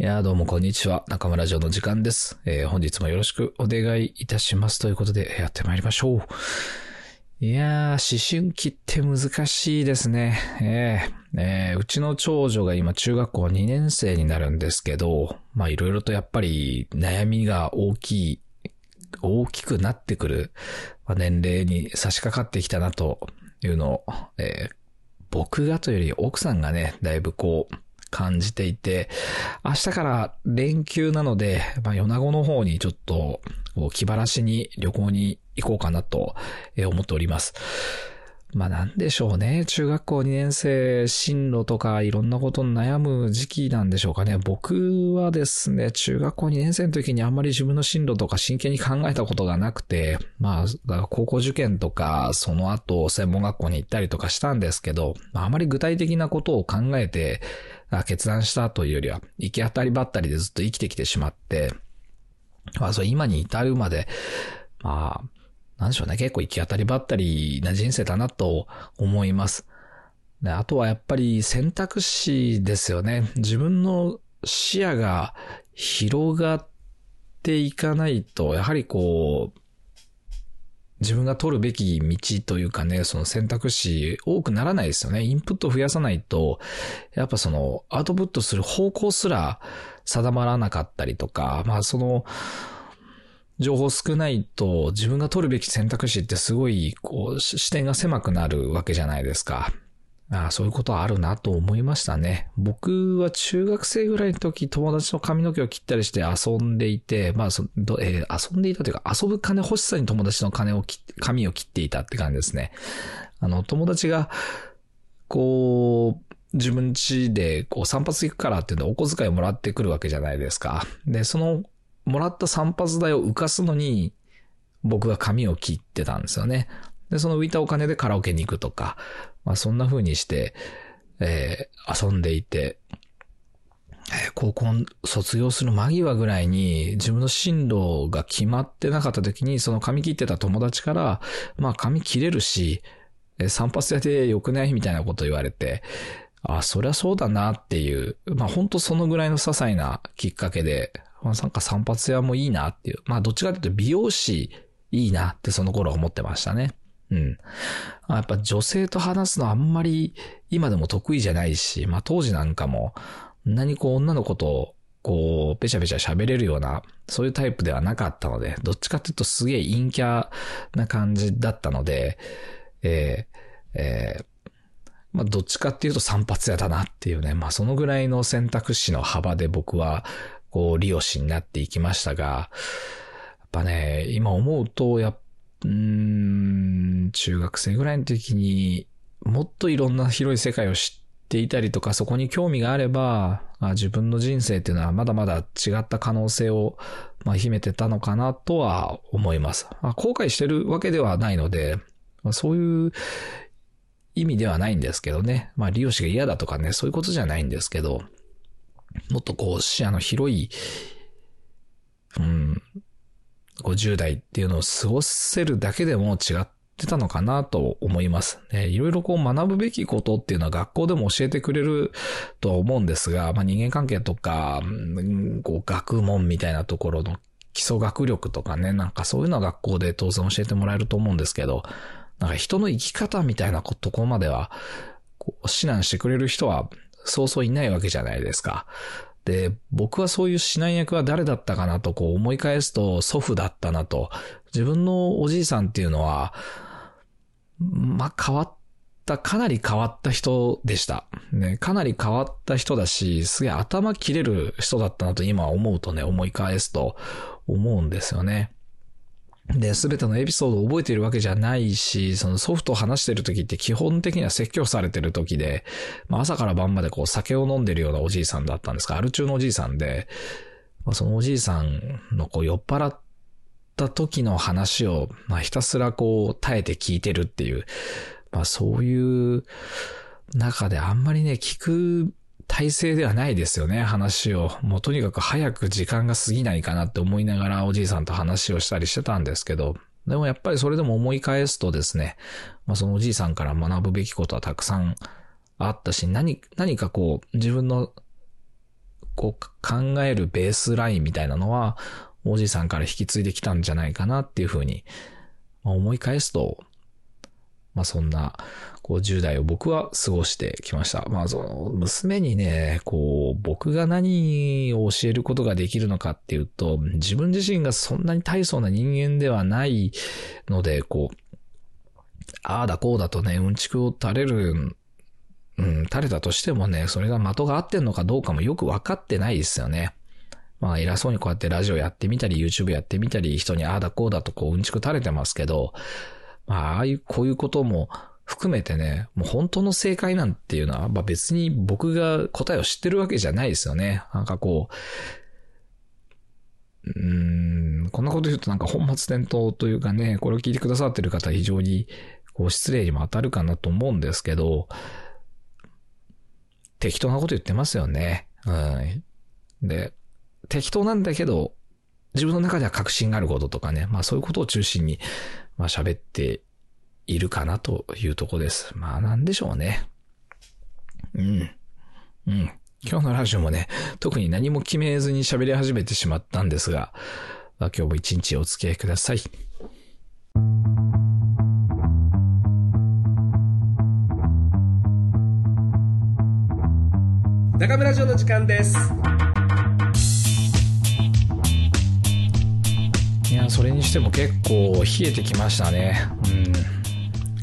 いやどうもこんにちは。中村城の時間です。えー本日もよろしくお願いいたします。ということで、やってまいりましょう。いやー、思春期って難しいですね。えーえーうちの長女が今中学校2年生になるんですけど、まあいろいろとやっぱり悩みが大きい、大きくなってくるまあ年齢に差し掛かってきたなというのを、えー僕がというより奥さんがね、だいぶこう、感じていて、明日から連休なので、まあ、米子の方にちょっと、気晴らしに旅行に行こうかなと思っております。まあなんでしょうね。中学校2年生、進路とかいろんなことに悩む時期なんでしょうかね。僕はですね、中学校2年生の時にあんまり自分の進路とか真剣に考えたことがなくて、まあ、高校受験とか、その後専門学校に行ったりとかしたんですけど、まああまり具体的なことを考えて、決断したというよりは、行き当たりばったりでずっと生きてきてしまって、まあそう今に至るまで、まあ、なんでしょうね。結構行き当たりばったりな人生だなと思います。であとはやっぱり選択肢ですよね。自分の視野が広がっていかないと、やはりこう、自分が取るべき道というかね、その選択肢多くならないですよね。インプットを増やさないと、やっぱそのアウトプットする方向すら定まらなかったりとか、まあその、情報少ないと自分が取るべき選択肢ってすごい、こう、視点が狭くなるわけじゃないですか。ああそういうことはあるなと思いましたね。僕は中学生ぐらいの時、友達の髪の毛を切ったりして遊んでいて、まあそど、えー遊んでいたというか、遊ぶ金欲しさに友達の金を切髪を切っていたって感じですね。あの、友達が、こう、自分家でこう散髪行くからっていうのでお小遣いをもらってくるわけじゃないですか。で、そのもらった散髪代を浮かすのに、僕が髪を切ってたんですよね。で、その浮いたお金でカラオケに行くとか、まあそんな風にして、えー遊んでいて、えー高校卒業する間際ぐらいに自分の進路が決まってなかった時に、その髪切ってた友達から、まあ髪切れるし、えー散髪屋で良くないみたいなこと言われて、あ、そりゃそうだなっていう、まあ本当そのぐらいの些細なきっかけで、まあなんか散髪屋もいいなっていう、まあどっちかというと美容師いいなってその頃思ってましたね。うん。やっぱ女性と話すのあんまり今でも得意じゃないし、まあ当時なんかも、何こう女の子とこう、ぺちゃぺちゃ喋れるような、そういうタイプではなかったので、どっちかっていうとすげえ陰キャな感じだったので、えーえーまあ、どっちかっていうと散髪屋だなっていうね、まあ、そのぐらいの選択肢の幅で僕は、こう、利用しになっていきましたが、やっぱね、今思うと、やっうん、中学生ぐらいの時にもっといろんな広い世界を知っていたりとか、そこに興味があれば、あ自分の人生っていうのはまだまだ違った可能性を、まあ、秘めてたのかなとは思います。まあ、後悔してるわけではないので、まあ、そういう意味ではないんですけどね。まあ、利用師が嫌だとかね、そういうことじゃないんですけど、もっとこう視野の広い、うん、50代っていうのを過ごせるだけでも違ってたのかなと思います。ね、いろいろこう学ぶべきことっていうのは学校でも教えてくれるとは思うんですが、まあ、人間関係とか、こう学問みたいなところの基礎学力とかね、なんかそういうのは学校で当然教えてもらえると思うんですけど、なんか人の生き方みたいなとこまでは、指南してくれる人はそうそういないわけじゃないですか。で、僕はそういう指南役は誰だったかなとこう思い返すと祖父だったなと。自分のおじいさんっていうのは、まあ、変わった、かなり変わった人でした。ね、かなり変わった人だし、すげえ頭切れる人だったなと今思うとね、思い返すと思うんですよね。で、すべてのエピソードを覚えているわけじゃないし、そのソフトを話してる時って基本的には説教されてる時で、まあ朝から晩までこう酒を飲んでるようなおじいさんだったんですが、アル中のおじいさんで、まあ、そのおじいさんのこう酔っ払った時の話を、まあひたすらこう耐えて聞いてるっていう、まあそういう中であんまりね、聞く体制ではないですよね、話を。もうとにかく早く時間が過ぎないかなって思いながらおじいさんと話をしたりしてたんですけど、でもやっぱりそれでも思い返すとですね、まあそのおじいさんから学ぶべきことはたくさんあったし、何、何かこう自分のこう考えるベースラインみたいなのは、おじいさんから引き継いできたんじゃないかなっていうふうに、まあ、思い返すと、まあそんな、こう10代を僕は過ごしてきました。まあその、娘にね、こう、僕が何を教えることができるのかっていうと、自分自身がそんなに大層な人間ではないので、こう、ああだこうだとね、うんちくを垂れる、うん、垂れたとしてもね、それが的が合ってんのかどうかもよくわかってないですよね。まあ偉そうにこうやってラジオやってみたり、YouTube やってみたり、人にああだこうだとこううんちく垂れてますけど、まあああいう、こういうことも含めてね、もう本当の正解なんていうのは、まあ別に僕が答えを知ってるわけじゃないですよね。なんかこう、うーん、こんなこと言うとなんか本末転倒というかね、これを聞いてくださってる方非常にこう失礼にも当たるかなと思うんですけど、適当なこと言ってますよね。うん。で、適当なんだけど、自分の中では確信があることとかね、まあそういうことを中心に、まあ喋っているかなというとこです。まあなんでしょうね。うん。うん。今日のラジオもね、特に何も決めずに喋り始めてしまったんですが、まあ、今日も一日お付き合いください。中村城の時間です。いや、それにしても結構冷えてきましたね。うん。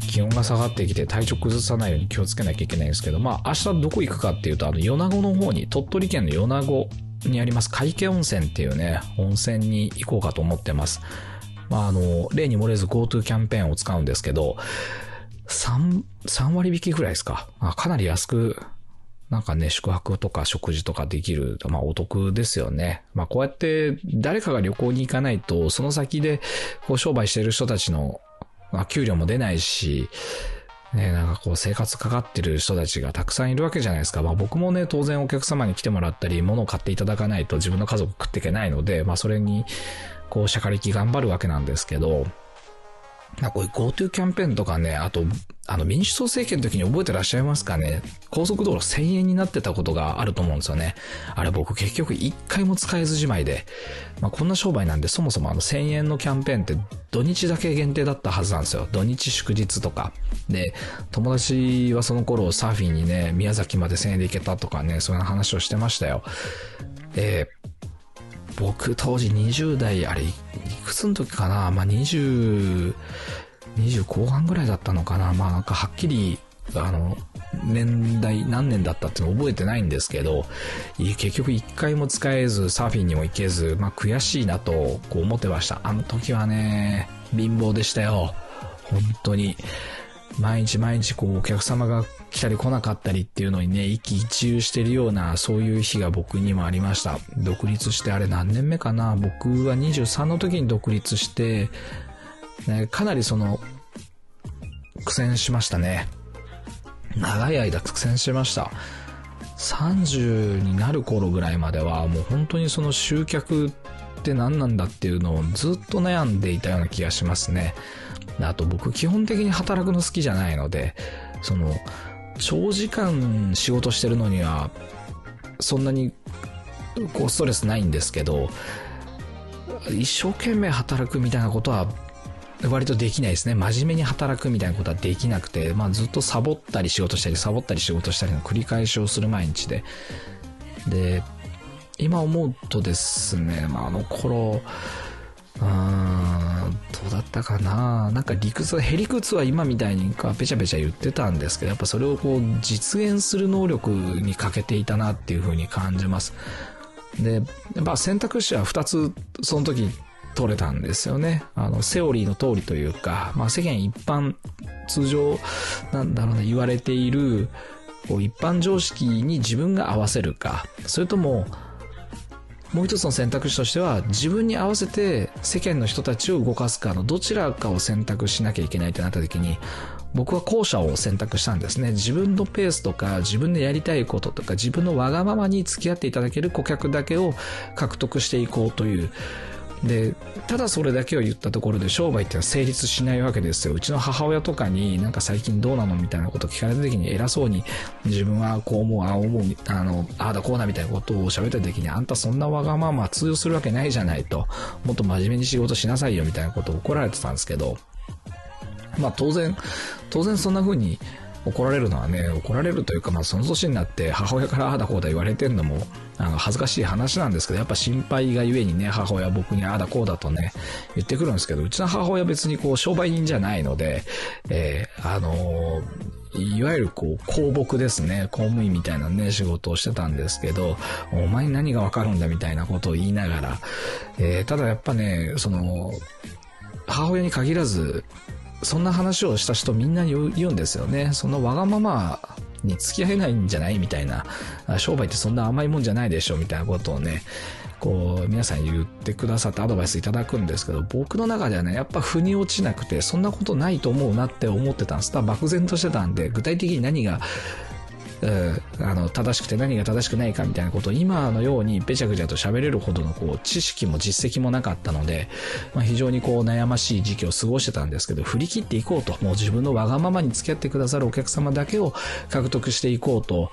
気温が下がってきて体調崩さないように気をつけなきゃいけないんですけど、まあ明日どこ行くかっていうと、あの、米子の方に、鳥取県の米子にあります海家温泉っていうね、温泉に行こうかと思ってます。まああの、例に漏れず GoTo キャンペーンを使うんですけど、3、3割引きぐらいですか。かなり安くなんかね、宿泊とか食事とかできる、まあお得ですよね。まあこうやって誰かが旅行に行かないと、その先でこう商売してる人たちの、まあ給料も出ないし、ね、なんかこう生活かかってる人たちがたくさんいるわけじゃないですか。まあ僕もね、当然お客様に来てもらったり、物を買っていただかないと自分の家族食っていけないので、まあそれに、こう、しゃかりき頑張るわけなんですけど、なこういう GoTo キャンペーンとかね、あと、あの民主党政権の時に覚えてらっしゃいますかね高速道路1000円になってたことがあると思うんですよね。あれ僕結局1回も使えずじまいで、まあこんな商売なんでそもそもあの1000円のキャンペーンって土日だけ限定だったはずなんですよ。土日祝日とか。で、友達はその頃サーフィンにね、宮崎まで1000円で行けたとかね、そういう話をしてましたよ。えー、僕当時20代、あれいくつの時かな？まあ、20、20後半ぐらいだったのかな？まあ、なんかはっきり、あの、年代何年だったって覚えてないんですけど、結局一回も使えず、サーフィンにも行けず、まあ悔しいなとこう思ってました。あの時はね、貧乏でしたよ。本当に。毎日毎日こうお客様が来たり来なかったりっていうのにね、一喜一憂してるような、そういう日が僕にもありました。独立してあれ何年目かな？僕は23の時に独立して、ね、かなりその、苦戦しましたね。長い間苦戦しました。30になる頃ぐらいまでは、もう本当にその集客って何なんだっていうのをずっと悩んでいたような気がしますね。あと僕基本的に働くの好きじゃないので、その、長時間仕事してるのには、そんなに、こう、ストレスないんですけど、一生懸命働くみたいなことは、割とできないですね。真面目に働くみたいなことはできなくて、まあずっとサボったり仕事したり、サボったり仕事したりの繰り返しをする毎日で。で、今思うとですね、まああの頃、うーん、うだったかななんか理屈、へりくつは今みたいにかペチャペチャ言ってたんですけど、やっぱそれをこう実現する能力に欠けていたなっていう風に感じます。で、まあ選択肢は2つその時取れたんですよね。あの、セオリーの通りというか、まあ世間一般、通常、なんだろうね、言われている、こう一般常識に自分が合わせるか、それとも、もう一つの選択肢としては自分に合わせて世間の人たちを動かすかのどちらかを選択しなきゃいけないとなった時に僕は後者を選択したんですね。自分のペースとか自分でやりたいこととか自分のわがままに付き合っていただける顧客だけを獲得していこうというで、ただそれだけを言ったところで商売ってのは成立しないわけですよ。うちの母親とかになんか最近どうなのみたいなことを聞かれた時に偉そうに自分はこう思う、ああ思う、あの、ああだこうだみたいなことを喋った時にあんたそんなわがまま通用するわけないじゃないと、もっと真面目に仕事しなさいよみたいなことを怒られてたんですけど、まあ当然、当然そんな風に怒られるのはね、怒られるというか、まあその年になって母親からああだこうだ言われてんのも、あの、恥ずかしい話なんですけど、やっぱ心配がゆえにね、母親僕にああだこうだとね、言ってくるんですけど、うちの母親別にこう商売人じゃないので、えー、あのー、いわゆるこう、公僕ですね。公務員みたいなね、仕事をしてたんですけど、お前に何がわかるんだみたいなことを言いながら、えー、ただやっぱね、その、母親に限らず、そんな話をした人みんな言うんですよね。そのわがままに付き合えないんじゃないみたいな、商売ってそんな甘いもんじゃないでしょみたいなことをね、こう、皆さん言ってくださってアドバイスいただくんですけど、僕の中ではね、やっぱ腑に落ちなくて、そんなことないと思うなって思ってたんです。ただ漠然としてたんで、具体的に何があの、正しくて何が正しくないかみたいなことを今のようにべちゃくちゃと喋れるほどのこう知識も実績もなかったので、まあ、非常にこう悩ましい時期を過ごしてたんですけど、振り切っていこうと、もう自分のわがままに付き合ってくださるお客様だけを獲得していこうと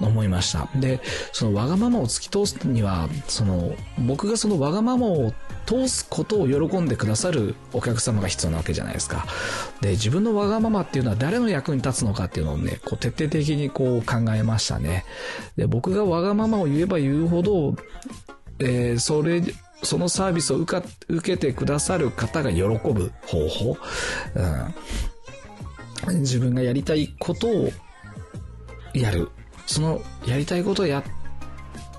思いました。で、そのわがままを突き通すには、その、僕がそのわがままを通すことを喜んでくださるお客様が必要なわけじゃないですか。で、自分のわがままっていうのは誰の役に立つのかっていうのをね、こう徹底的にこう考えましたね。で、僕がわがままを言えば言うほど、えー、それ、そのサービスを受か受けてくださる方が喜ぶ方法、うん、自分がやりたいことをやる。そのやりたいことをやって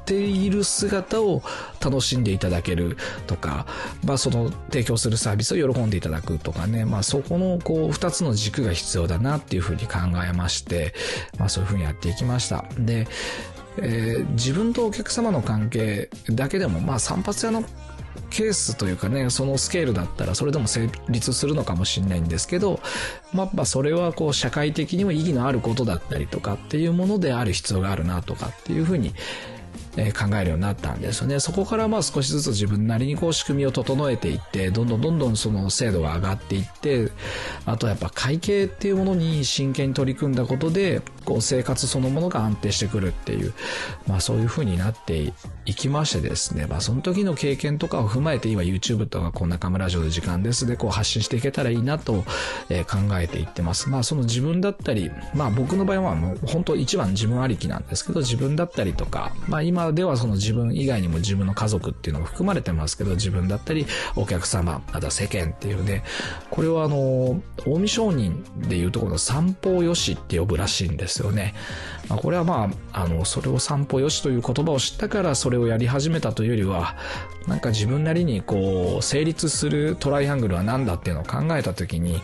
ている姿を楽しんでいただけるとか、まあその提供するサービスを喜んでいただくとかね、まあそこのこう二つの軸が必要だなっていうふうに考えまして、まあそういうふうにやっていきました。で、えー、自分とお客様の関係だけでも、まあ散髪屋のケースというかね、そのスケールだったらそれでも成立するのかもしれないんですけど、まあ、それはこう社会的にも意義のあることだったりとかっていうものである必要があるなとかっていうふうに、え考えるようになったんですよね。そこからまあ少しずつ自分なりにこう仕組みを整えていって、どんどんどんどんその精度が上がっていって、あとやっぱ会計っていうものに真剣に取り組んだことで、こう生活そのものが安定してくるっていう、まあそういう風になっていきましてですね、まあその時の経験とかを踏まえて今 YouTube とかこう中村城で時間ですでこう発信していけたらいいなと、え考えていってます。まあその自分だったり、まあ僕の場合はもう本当一番自分ありきなんですけど、自分だったりとか、まあ今ではその自分以外にも自分の家族っていうのが含まれてますけど、自分だったりお客様、あとは世間っていうね、これはあの、近江商人でいうところの三方よしって呼ぶらしいんですよね。まあ、これはまあ、あの、それを散歩よしという言葉を知ったからそれをやり始めたというよりは、なんか自分なりにこう、成立するトライアングルは何だっていうのを考えたときに、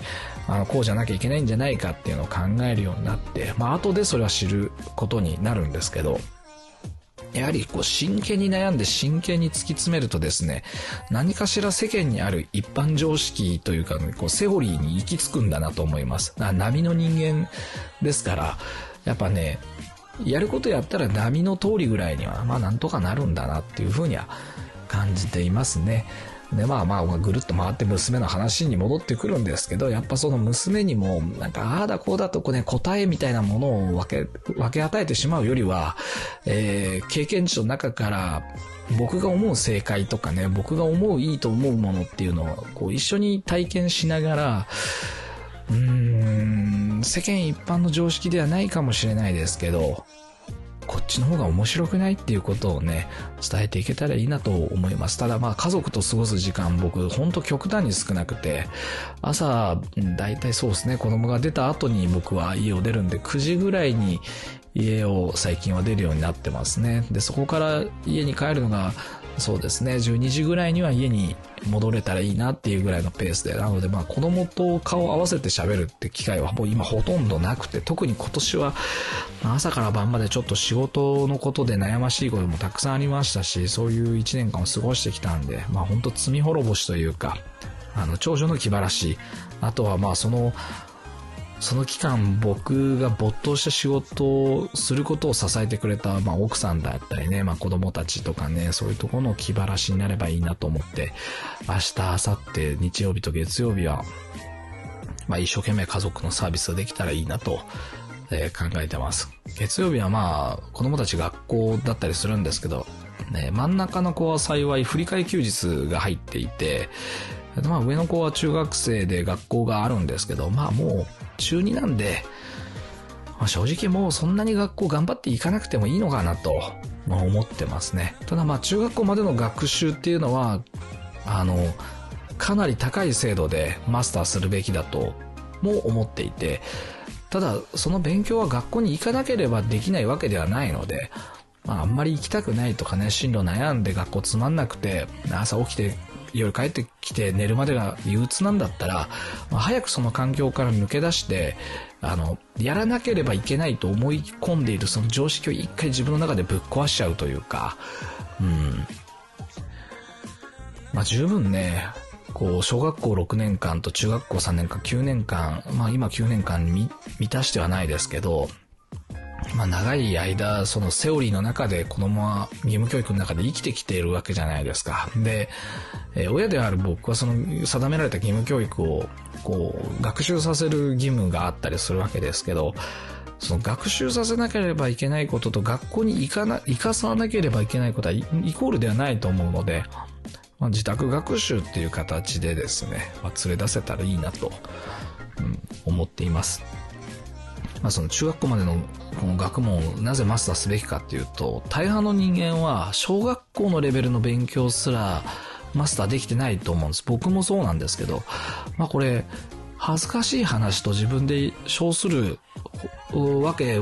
あの、こうじゃなきゃいけないんじゃないかっていうのを考えるようになって、まあ、後でそれは知ることになるんですけど、やはりこう真剣に悩んで真剣に突き詰めるとですね、何かしら世間にある一般常識というか、こうセオリーに行き着くんだなと思います。波の人間ですから、やっぱね、やることやったら波の通りぐらいには、まあなんとかなるんだなっていうふうには感じていますね。で、まあまあ、ぐるっと回って娘の話に戻ってくるんですけど、やっぱその娘にも、なんか、ああだこうだとこうね、答えみたいなものを分け、分け与えてしまうよりは、えー、経験値の中から、僕が思う正解とかね、僕が思ういいと思うものっていうのを、こう一緒に体験しながら、うーん、世間一般の常識ではないかもしれないですけど、こっちの方が面白くないっていうことをね、伝えていけたらいいなと思います。ただまあ家族と過ごす時間僕ほんと極端に少なくて、朝、だいたいそうですね、子供が出た後に僕は家を出るんで9時ぐらいに家を最近は出るようになってますね。で、そこから家に帰るのがそうですね、12時ぐらいには家に戻れたらいいなっていうぐらいのペースで、なのでまあ子供と顔を合わせて喋るって機会はもう今ほとんどなくて、特に今年は朝から晩までちょっと仕事のことで悩ましいこともたくさんありましたし、そういう1年間を過ごしてきたんで、まあ本当罪滅ぼしというか、あの、長女の気晴らし、あとはまあその、その期間僕が没頭した仕事をすることを支えてくれた、まあ、奥さんだったりね、まあ、子供たちとかね、そういうところの気晴らしになればいいなと思って、明日、明後日、日曜日と月曜日は、まあ、一生懸命家族のサービスができたらいいなと、えー、考えてます。月曜日はまあ、子供たち学校だったりするんですけど、ね、真ん中の子は幸い振り替休日が入っていて、まあ上の子は中学生で学校があるんですけど、まあもう中2なんで、まあ、正直もうそんなに学校頑張っていかなくてもいいのかなと、まあ、思ってますね。ただまあ中学校までの学習っていうのは、あの、かなり高い精度でマスターするべきだとも思っていて、ただその勉強は学校に行かなければできないわけではないので、まああんまり行きたくないとかね、進路悩んで学校つまんなくて、朝起きて夜帰ってきて寝るまでが憂鬱なんだったら、まあ、早くその環境から抜け出して、あの、やらなければいけないと思い込んでいるその常識を一回自分の中でぶっ壊しちゃうというか、うん。まあ十分ね、こう、小学校6年間と中学校3年間、9年間、まあ今9年間に満たしてはないですけど、まあ長い間、そのセオリーの中で子供は義務教育の中で生きてきているわけじゃないですか。で、え、親である僕はその定められた義務教育をこう学習させる義務があったりするわけですけど、その学習させなければいけないことと学校に行かな、行かさなければいけないことはイコールではないと思うので、まあ、自宅学習っていう形でですね、まあ、連れ出せたらいいなと、うん、思っています。まあ、その中学校までのこの学問をなぜマスターすべきかっていうと、大半の人間は小学校のレベルの勉強すらマスターできてないと思うんです。僕もそうなんですけど、まあこれ、恥ずかしい話と自分で称するわけ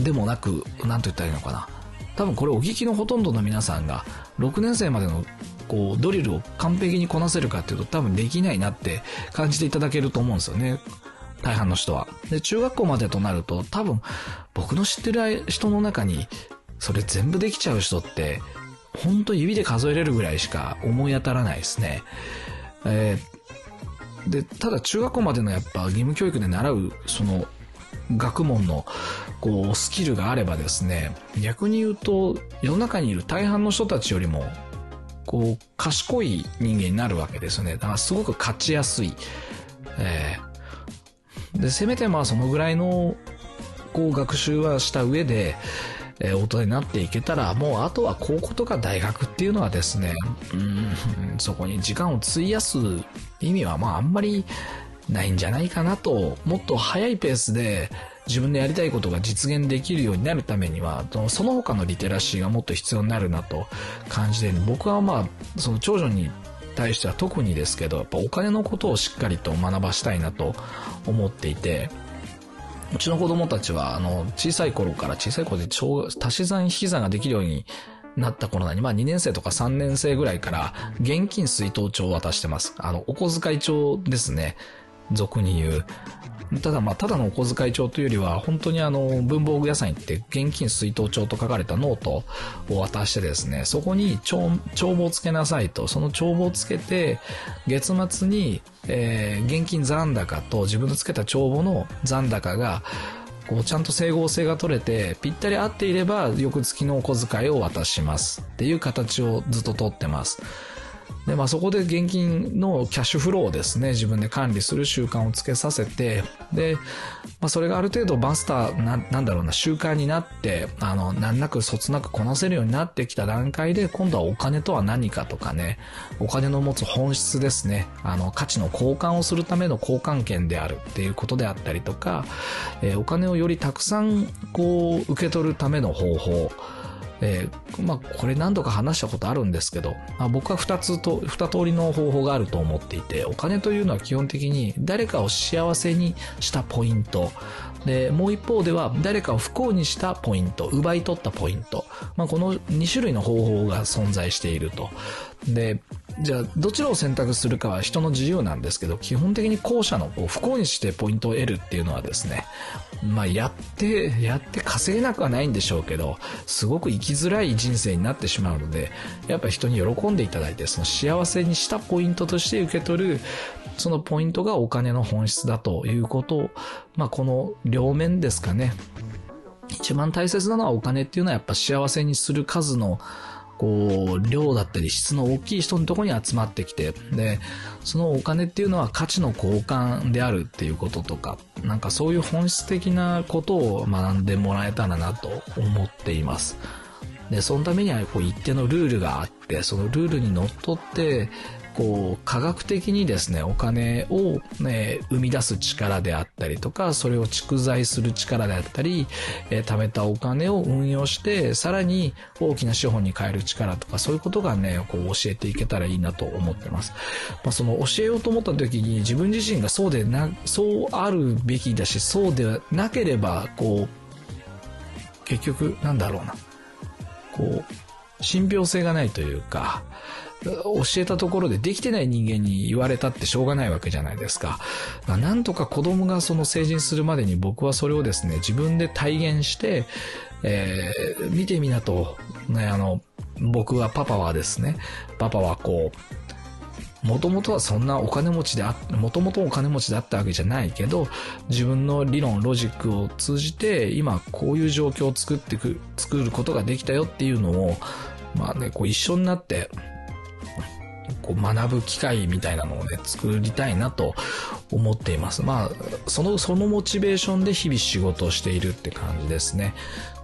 でもなく、なんと言ったらいいのかな。多分これお聞きのほとんどの皆さんが、6年生までのこうドリルを完璧にこなせるかっていうと多分できないなって感じていただけると思うんですよね。大半の人は。で、中学校までとなると、多分、僕の知ってる人の中に、それ全部できちゃう人って、ほんと指で数えれるぐらいしか思い当たらないですね。えー、で、ただ中学校までのやっぱ義務教育で習う、その、学問の、こう、スキルがあればですね、逆に言うと、世の中にいる大半の人たちよりも、こう、賢い人間になるわけですよね。だからすごく勝ちやすい。えーで、せめてまあそのぐらいの、こう学習はした上で、えー、大人になっていけたら、もうあとは高校とか大学っていうのはですね、うん、そこに時間を費やす意味はまああんまりないんじゃないかなと、もっと早いペースで自分でやりたいことが実現できるようになるためには、その他のリテラシーがもっと必要になるなと感じている。僕はまあ、その長女に対しては特にですけど、やっぱお金のことをしっかりと学ばしたいなと思っていて、うちの子供たちは、あの、小さい頃から、小さい頃で足し算引き算ができるようになった頃に、まあ2年生とか3年生ぐらいから、現金水筒帳を渡してます。あの、お小遣い帳ですね。俗に言う。ただまあ、ただのお小遣い帳というよりは、本当にあの、文房具屋さん行って現金水筒帳と書かれたノートを渡してですね、そこに帳帳簿をつけなさいと、その帳簿をつけて、月末に、えー、現金残高と自分のつけた帳簿の残高が、こう、ちゃんと整合性が取れて、ぴったり合っていれば、翌月のお小遣いを渡します。っていう形をずっと取ってます。で、まあそこで現金のキャッシュフローをですね、自分で管理する習慣をつけさせて、で、まあそれがある程度バスターな、なんだろうな、習慣になって、あの、難なくそつなくこなせるようになってきた段階で、今度はお金とは何かとかね、お金の持つ本質ですね、あの、価値の交換をするための交換権であるっていうことであったりとか、えー、お金をよりたくさん、こう、受け取るための方法、えー、まあ、これ何度か話したことあるんですけど、まあ、僕は二つと、二通りの方法があると思っていて、お金というのは基本的に誰かを幸せにしたポイント、で、もう一方では誰かを不幸にしたポイント、奪い取ったポイント、まあ、この2種類の方法が存在していると。で、じゃあ、どちらを選択するかは人の自由なんですけど、基本的に後者のこう不幸にしてポイントを得るっていうのはですね、まあ、やって、やって稼げなくはないんでしょうけど、すごく生きづらい人生になってしまうので、やっぱ人に喜んでいただいて、その幸せにしたポイントとして受け取る、そのポイントがお金の本質だということを、まあこの両面ですかね。一番大切なのはお金っていうのはやっぱ幸せにする数のこう、量だったり質の大きい人のとこに集まってきて、で、そのお金っていうのは価値の交換であるっていうこととか、なんかそういう本質的なことを学んでもらえたらなと思っています。で、そのためにはこう一定のルールがあって、そのルールにのっとって、こう、科学的にですね、お金をね、生み出す力であったりとか、それを蓄財する力であったり、えー、貯めたお金を運用して、さらに大きな資本に変える力とか、そういうことがね、こう教えていけたらいいなと思ってます。まあ、その教えようと思った時に自分自身がそうでな、そうあるべきだし、そうでなければ、こう、結局、なんだろうな。こう、信憑性がないというか、教えたところでできてない人間に言われたってしょうがないわけじゃないですか。なんとか子供がその成人するまでに僕はそれをですね、自分で体現して、えー、見てみなと、ね、あの、僕はパパはですね、パパはこう、もともとはそんなお金持ちであ、もともとお金持ちだったわけじゃないけど、自分の理論、ロジックを通じて、今こういう状況を作ってく、作ることができたよっていうのを、まあね、こう一緒になって、こう学ぶ機会みたいなのをね、作りたいなと思っています。まあ、その、そのモチベーションで日々仕事をしているって感じですね。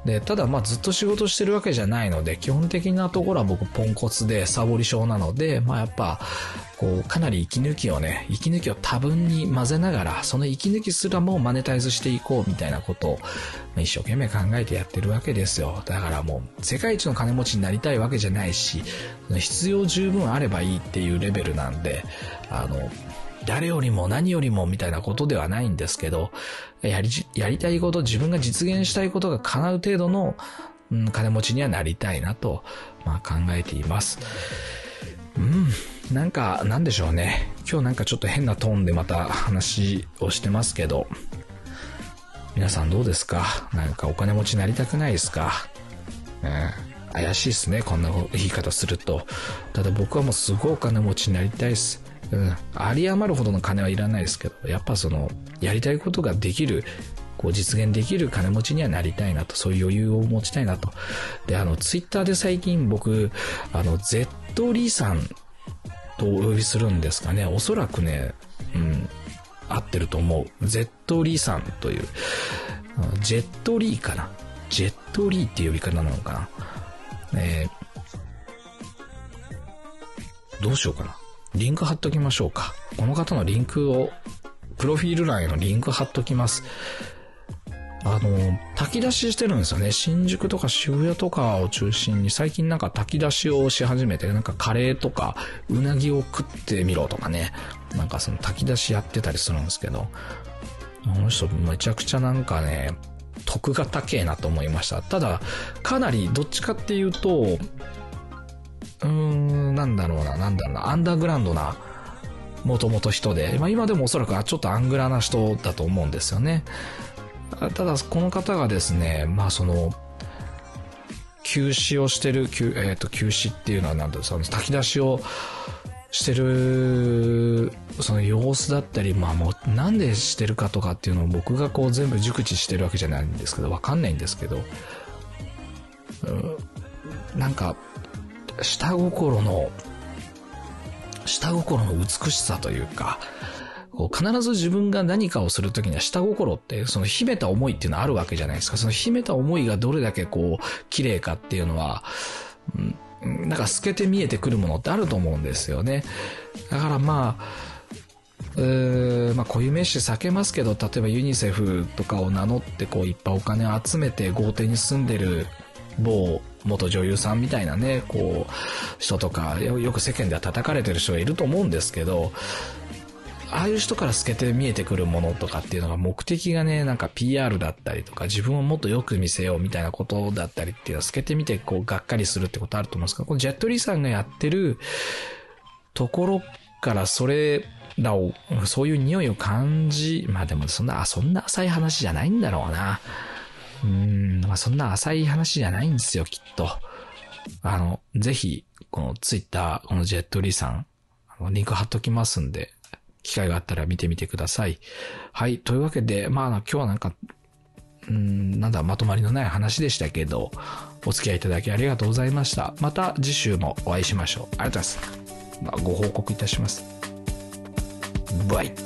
で、ただまあずっと仕事してるわけじゃないので、基本的なところは僕ポンコツでサボり症なので、まあやっぱ、こう、かなり息抜きをね、息抜きを多分に混ぜながら、その息抜きすらもマネタイズしていこうみたいなことを、一生懸命考えてやってるわけですよ。だからもう、世界一の金持ちになりたいわけじゃないし、必要十分あればいいっていうレベルなんで、あの、誰よりも何よりもみたいなことではないんですけど、やり、やりたいこと、自分が実現したいことが叶う程度の、うん、金持ちにはなりたいなと、まあ、考えています。うん。なんか、なんでしょうね。今日なんかちょっと変なトーンでまた話をしてますけど、皆さんどうですか？なんかお金持ちになりたくないですか、ね、怪しいですね。こんな言い方すると。ただ僕はもうすごいお金持ちになりたいです。うん。あり余るほどの金はいらないですけど、やっぱその、やりたいことができる、こう実現できる金持ちにはなりたいなと、そういう余裕を持ちたいなと。で、あの、ツイッターで最近僕、あの、Z リーさんとお呼びするんですかね。おそらくね、うん、合ってると思う。ゼットリーさんという、ジェットリーかな。ジェットリーって呼び方なのかな。えー、どうしようかな。リンク貼っときましょうか。この方のリンクを、プロフィール欄へのリンク貼っときます。あの、炊き出ししてるんですよね。新宿とか渋谷とかを中心に最近なんか炊き出しをし始めて、なんかカレーとかうなぎを食ってみろとかね。なんかその炊き出しやってたりするんですけど、あの人めちゃくちゃなんかね、得が高えなと思いました。ただ、かなりどっちかっていうと、うーん、なんだろうな、なんだろうな、アンダーグラウンドな、もともと人で、まあ今でもおそらくちょっとアングラな人だと思うんですよね。ただ、この方がですね、まあその、休止をしてる、休、え、ー、と、休止っていうのはなんだその炊き出しをしてる、その様子だったり、まあもう、なんでしてるかとかっていうのを僕がこう全部熟知してるわけじゃないんですけど、わかんないんですけど、うん、なんか、下心の、下心の美しさというか、こう必ず自分が何かをするときには下心って、その秘めた思いっていうのはあるわけじゃないですか。その秘めた思いがどれだけこう、綺麗かっていうのは、うん、なんか透けて見えてくるものってあると思うんですよね。だからまあ、うーまあ、固有名詞避けますけど、例えばユニセフとかを名乗って、こう、いっぱいお金を集めて豪邸に住んでる某元女優さんみたいなね、こう、人とか、よく世間では叩かれてる人がいると思うんですけど、ああいう人から透けて見えてくるものとかっていうのが目的がね、なんか PR だったりとか、自分をもっとよく見せようみたいなことだったりっていうのは透けてみて、こう、がっかりするってことあると思うんですけど、このジェットリーさんがやってるところからそれらを、そういう匂いを感じ、まあでもそんな、そんな浅い話じゃないんだろうな。うん、まあそんな浅い話じゃないんですよ、きっと。あの、ぜひ、このツイッター、このジェットリーさん、あの、リンク貼っときますんで、機会があったら見てみてください。はい。というわけで、まあ、今日はなんか、うん、なんだ、まとまりのない話でしたけど、お付き合いいただきありがとうございました。また次週もお会いしましょう。ありがとうございます。まあ、ご報告いたします。バイ。